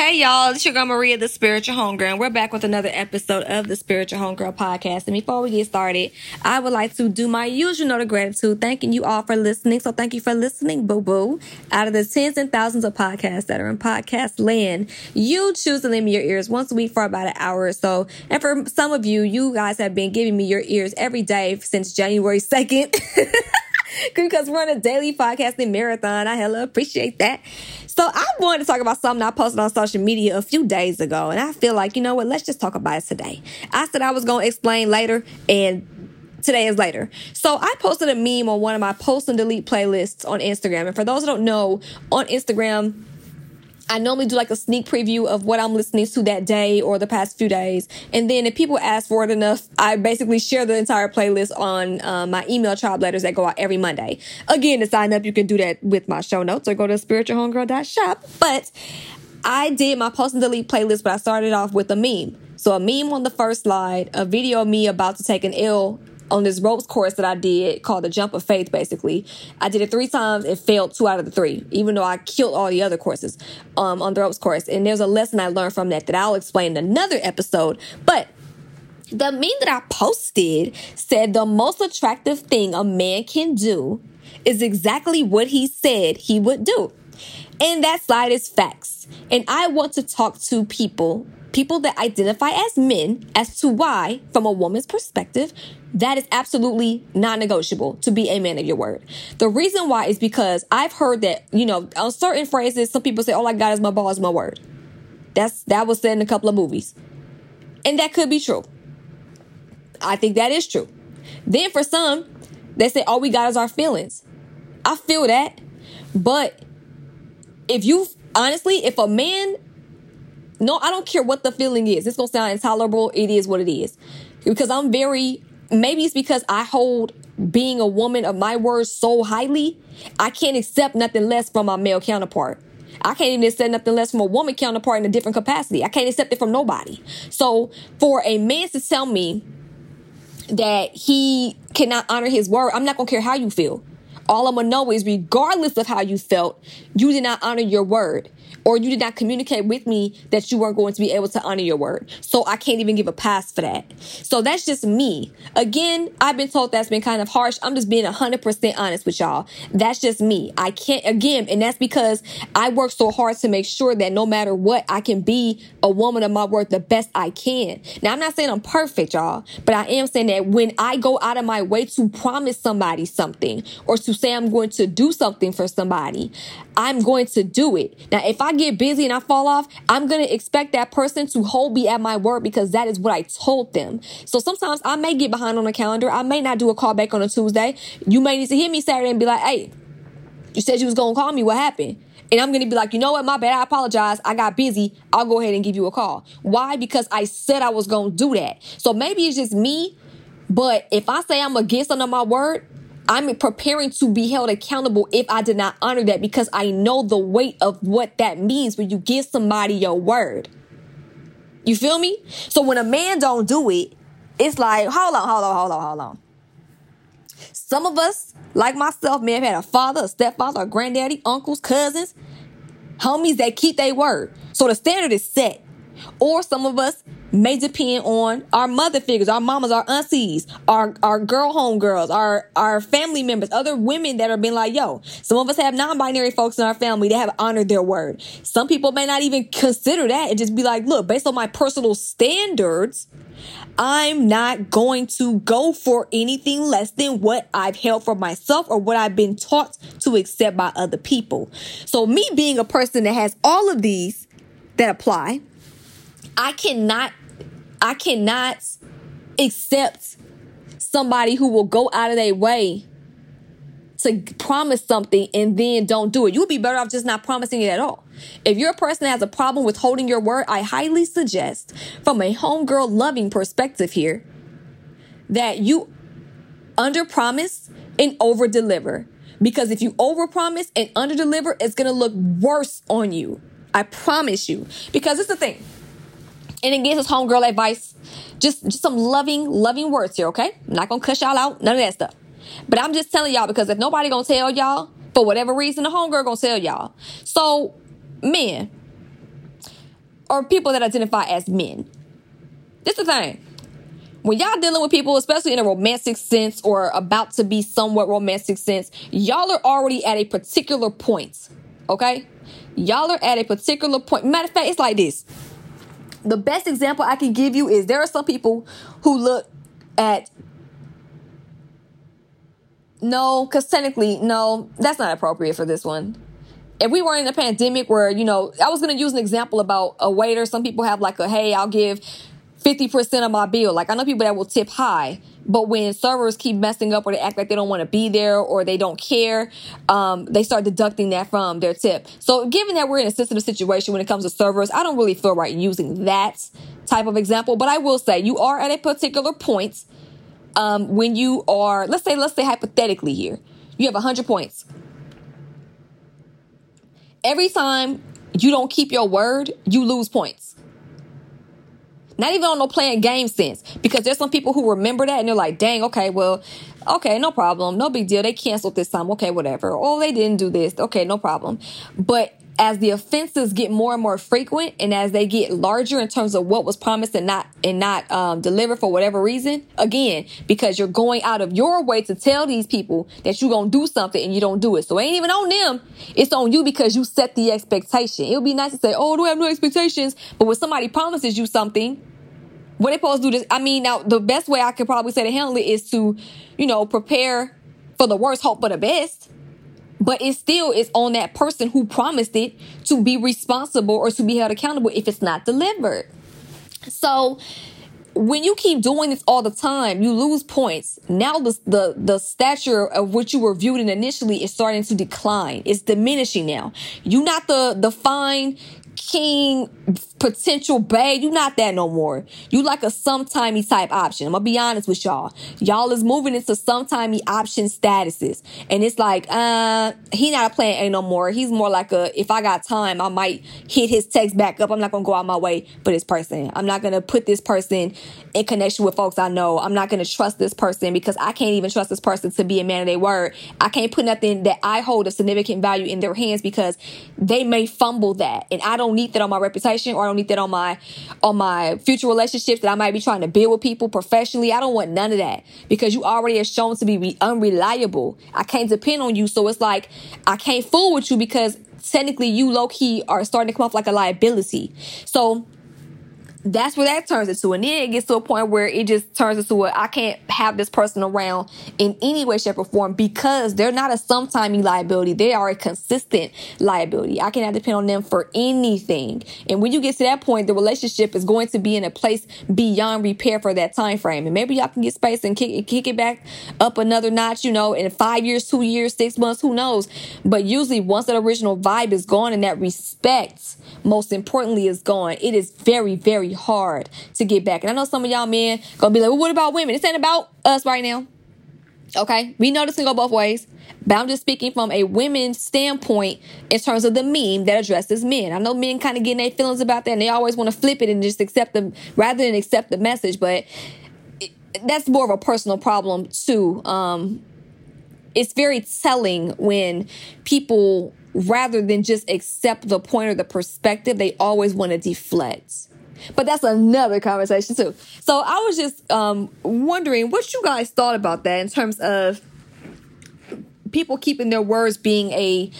Hey y'all, it's your girl Maria, the Spiritual Homegirl. and We're back with another episode of the Spiritual Homegirl podcast. And before we get started, I would like to do my usual note of gratitude, thanking you all for listening. So thank you for listening, boo boo. Out of the tens and thousands of podcasts that are in podcast land, you choose to lend me your ears once a week for about an hour or so. And for some of you, you guys have been giving me your ears every day since January 2nd. because we're on a daily podcasting marathon. I hella appreciate that. So I wanted to talk about something I posted on social media a few days ago, and I feel like, you know what, let's just talk about it today. I said I was to explain later, and today is later. So I posted a meme on one of my post and delete playlists on Instagram. And for those who don't know, on Instagram, I normally do like a sneak preview of what I'm listening to that day or the past few days. And then if people ask for it enough, I basically share the entire playlist on uh, my email tribe letters that go out every Monday. Again, to sign up, you can do that with my show notes or go to spiritualhomegirl.shop. But I did my post and delete playlist, but I started off with a meme. So a meme on the first slide, a video of me about to take an L on this ropes course that I did called the Jump of Faith, basically. I did it three times and failed two out of the three, even though I killed all the other courses um, on the ropes course. And there's a lesson I learned from that that I'll explain in another episode. But the meme that I posted said the most attractive thing a man can do is exactly what he said he would do. And that slide is facts. And I want to talk to people people that identify as men as to why, from a woman's perspective, that is absolutely non negotiable to be a man of your word. The reason why is because I've heard that, you know, on certain phrases, some people say, oh, all I got is my balls, my word. That's, that was said in a couple of movies. And that could be true. I think that is true. Then for some, they say, all we got is our feelings. I feel that. But if you, honestly, if a man no, I don't care what the feeling is. It's gonna sound intolerable. It is what it is. Because I'm very maybe it's because I hold being a woman of my word so highly, I can't accept nothing less from my male counterpart. I can't even accept nothing less from a woman counterpart in a different capacity. I can't accept it from nobody. So for a man to tell me that he cannot honor his word, I'm not gonna care how you feel. All I'm gonna know is regardless of how you felt, you did not honor your word or you did not communicate with me that you weren't going to be able to honor your word. So I can't even give a pass for that. So that's just me. Again, I've been told that's been kind of harsh. I'm just being 100% honest with y'all. That's just me. I can't, again, and that's because I work so hard to make sure that no matter what, I can be a woman of my word the best I can. Now, I'm not saying I'm perfect, y'all, but I am saying that when I go out of my way to promise somebody something or to say I'm going to do something for somebody, I'm going to do it. Now, if I get busy and I fall off, I'm going to expect that person to hold me at my word because that is what I told them. So sometimes I may get behind on the calendar. I may not do a call back on a Tuesday. You may need to hear me Saturday and be like, hey, you said you was going to call me. What happened? And I'm going to be like, you know what? My bad. I apologize. I got busy. I'll go ahead and give you a call. Why? Because I said I was going to do that. So maybe it's just me. But if I say I'm against under my word, I'm preparing to be held accountable if I did not honor that because I know the weight of what that means when you give somebody your word. You feel me? So when a man don't do it, it's like, hold on, hold on, hold on, hold on. Some of us, like myself, may have had a father, a stepfather, a granddaddy, uncles, cousins, homies that keep their word. So the standard is set. Or some of us may depend on our mother figures, our mamas, our aunties, our, our girl home girls, our, our family members, other women that are being like, yo, some of us have non-binary folks in our family that have honored their word. Some people may not even consider that and just be like, look, based on my personal standards, I'm not going to go for anything less than what I've held for myself or what I've been taught to accept by other people. So me being a person that has all of these that apply, I cannot I cannot accept somebody who will go out of their way to promise something and then don't do it. You would be better off just not promising it at all. If you're a person that has a problem with holding your word, I highly suggest, from a homegirl loving perspective here, that you under promise and over deliver. Because if you overpromise and underdeliver, it's gonna look worse on you. I promise you. Because it's the thing. And it gives us homegirl advice. Just, just some loving, loving words here, okay? I'm not gonna cuss y'all out, none of that stuff. But I'm just telling y'all because if nobody gonna tell y'all, for whatever reason, the homegirl gonna tell y'all. So, men, or people that identify as men, this is the thing. When y'all dealing with people, especially in a romantic sense or about to be somewhat romantic sense, y'all are already at a particular point. Okay? Y'all are at a particular point. Matter of fact, it's like this. The best example I can give you is there are some people who look at no, because technically, no, that's not appropriate for this one. If we were in a pandemic where, you know, I was going to use an example about a waiter. Some people have like a, hey, I'll give 50% of my bill. Like I know people that will tip high, but when servers keep messing up or they act like they don't want to be there or they don't care, um, they start deducting that from their tip. So given that we're in a sensitive situation when it comes to servers, I don't really feel right using that type of example, but I will say you are at a particular point, um, when you are, let's say, let's say hypothetically here, you have 100 points. Every time you don't keep your word, you lose points. Not even on no playing game sense. Because there's some people who remember that and they're like, dang, okay, well, okay, no problem. No big deal. They canceled this time. Okay, whatever. Oh, they didn't do this. Okay, no problem. But as the offenses get more and more frequent and as they get larger in terms of what was promised and not and not um, delivered for whatever reason again because you're going out of your way to tell these people that you're gonna do something and you don't do it so it ain't even on them it's on you because you set the expectation it would be nice to say oh do I have no expectations but when somebody promises you something what they supposed to do this i mean now the best way i could probably say to handle it is to you know prepare for the worst hope for the best but it still is on that person who promised it to be responsible or to be held accountable if it's not delivered. So when you keep doing this all the time, you lose points. Now the, the, the stature of what you were viewed in initially is starting to decline. It's diminishing now. You're not the, the fine king potential babe. You not that no more. You like a sometimey type option. I'm gonna be honest with y'all. Y'all is moving into sometimey option statuses. And it's like, uh, he not a plan A no more. He's more like a, if I got time, I might hit his text back up. I'm not gonna go out my way for this person. I'm not gonna put this person in connection with folks I know. I'm not gonna trust this person because I can't even trust this person to be a man of their word. I can't put nothing that I hold of significant value in their hands because they may fumble that. And I don't need that on my reputation or I don't need that on my on my future relationships that I might be trying to build with people professionally. I don't want none of that because you already are shown to be unreliable. I can't depend on you, so it's like I can't fool with you because technically you low key are starting to come off like a liability. So that's where that turns into. And then it gets to a point where it just turns into a I can't have this person around in any way, shape, or form because they're not a sometimey liability. They are a consistent liability. I cannot depend on them for anything. And when you get to that point, the relationship is going to be in a place beyond repair for that time frame. And maybe y'all can get space and kick, kick it back up another notch, you know, in five years, two years, six months, who knows? But usually once that original vibe is gone and that respect, most importantly, is gone, it is very, very hard to get back. And I know some of y'all men gonna be like, well, what about women? This ain't about us right now. Okay. We know this can go both ways. But I'm just speaking from a women's standpoint in terms of the meme that addresses men. I know men kind of getting their feelings about that and they always want to flip it and just accept them rather than accept the message. But it, that's more of a personal problem too. Um, it's very telling when people rather than just accept the point or the perspective, they always want to deflect. But that's another conversation too. So I was just um, wondering what you guys thought about that in terms of people keeping their words being a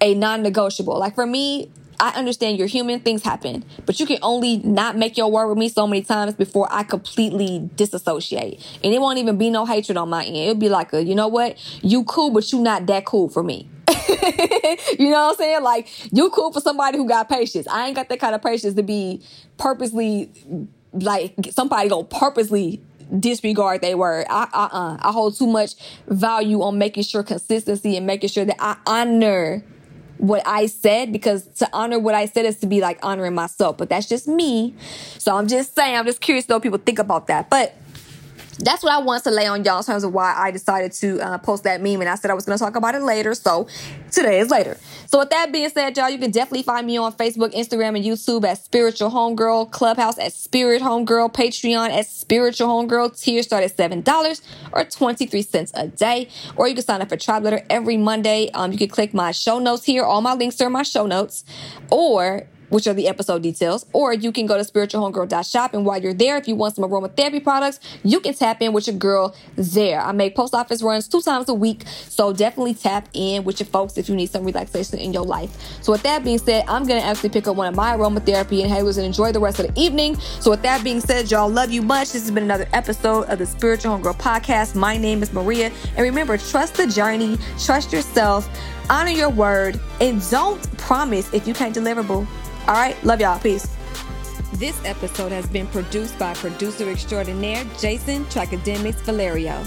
a non-negotiable. Like for me, I understand you're human, things happen, but you can only not make your word with me so many times before I completely disassociate. And it won't even be no hatred on my end. It'll be like a, you know what? You cool, but you not that cool for me. you know what I'm saying? Like, you cool for somebody who got patience. I ain't got that kind of patience to be purposely, like, somebody gonna purposely disregard their word. I, uh, uh, I hold too much value on making sure consistency and making sure that I honor what I said because to honor what I said is to be like honoring myself. But that's just me. So I'm just saying, I'm just curious though people think about that. But that's what I wanted to lay on y'all in terms of why I decided to uh, post that meme. And I said I was going to talk about it later. So today is later. So with that being said, y'all, you can definitely find me on Facebook, Instagram, and YouTube at Spiritual Homegirl, Clubhouse at Spirit Homegirl, Patreon at Spiritual Homegirl. Tiers start at $7 or 23 cents a day. Or you can sign up for Tribe Letter every Monday. Um, you can click my show notes here. All my links are in my show notes. Or which are the episode details. Or you can go to spiritualhomegirl.shop. And while you're there, if you want some aromatherapy products, you can tap in with your girl there. I make post office runs two times a week. So definitely tap in with your folks if you need some relaxation in your life. So with that being said, I'm to actually pick up one of my aromatherapy inhalers and enjoy the rest of the evening. So with that being said, y'all love you much. This has been another episode of the Spiritual Homegirl podcast. My name is Maria. And remember, trust the journey, trust yourself, honor your word, and don't promise if you can't deliver, boo. All right. Love y'all. Peace. This episode has been produced by producer extraordinaire Jason Tracademics Valerio.